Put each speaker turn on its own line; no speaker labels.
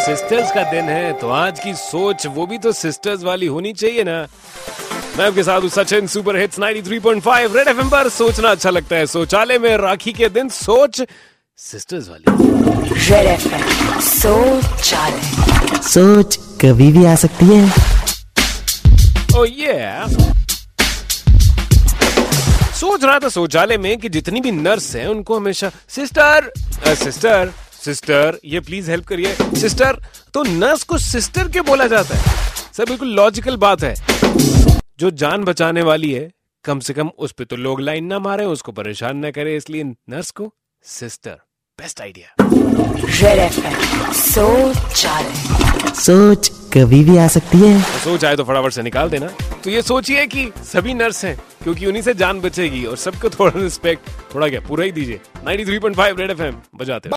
Sisters का दिन है तो आज की सोच वो भी तो सिस्टर्स वाली होनी चाहिए ना। मैं आपके साथ हूँ Sachin super hits 93.5 red FM पर। सोचना अच्छा लगता है शौचालय में राखी के दिन सोच सिस्टर्स वाली।
रेड एफएम शौचालय।
सोच कभी भी आ सकती है।
ओ ये सोच रहा था शौचालय में कि जितनी भी नर्स हैं उनको हमेशा सिस्टर सिस्टर सिस्टर ये प्लीज़ हेल्प करिए। सिस्टर तो नर्स को सिस्टर के बोला जाता है? सर बिल्कुल लॉजिकल बात है। जो जान बचाने वाली है कम से कम उस पे तो लोग लाइन ना मारे उसको परेशान ना करे इसलिए नर्स को सिस्टर बेस्ट आइडिया
रेड
सोच कभी भी आ सकती है।
सोच आए तो फटाफट से निकाल देना। तो ये सोचिए कि सभी नर्स हैं क्योंकि उन्हीं से जान बचेगी और सबको थोड़ा रिस्पेक्ट थोड़ा क्या पूरा ही दीजिए। 93.5 रेड एफएम बजाते।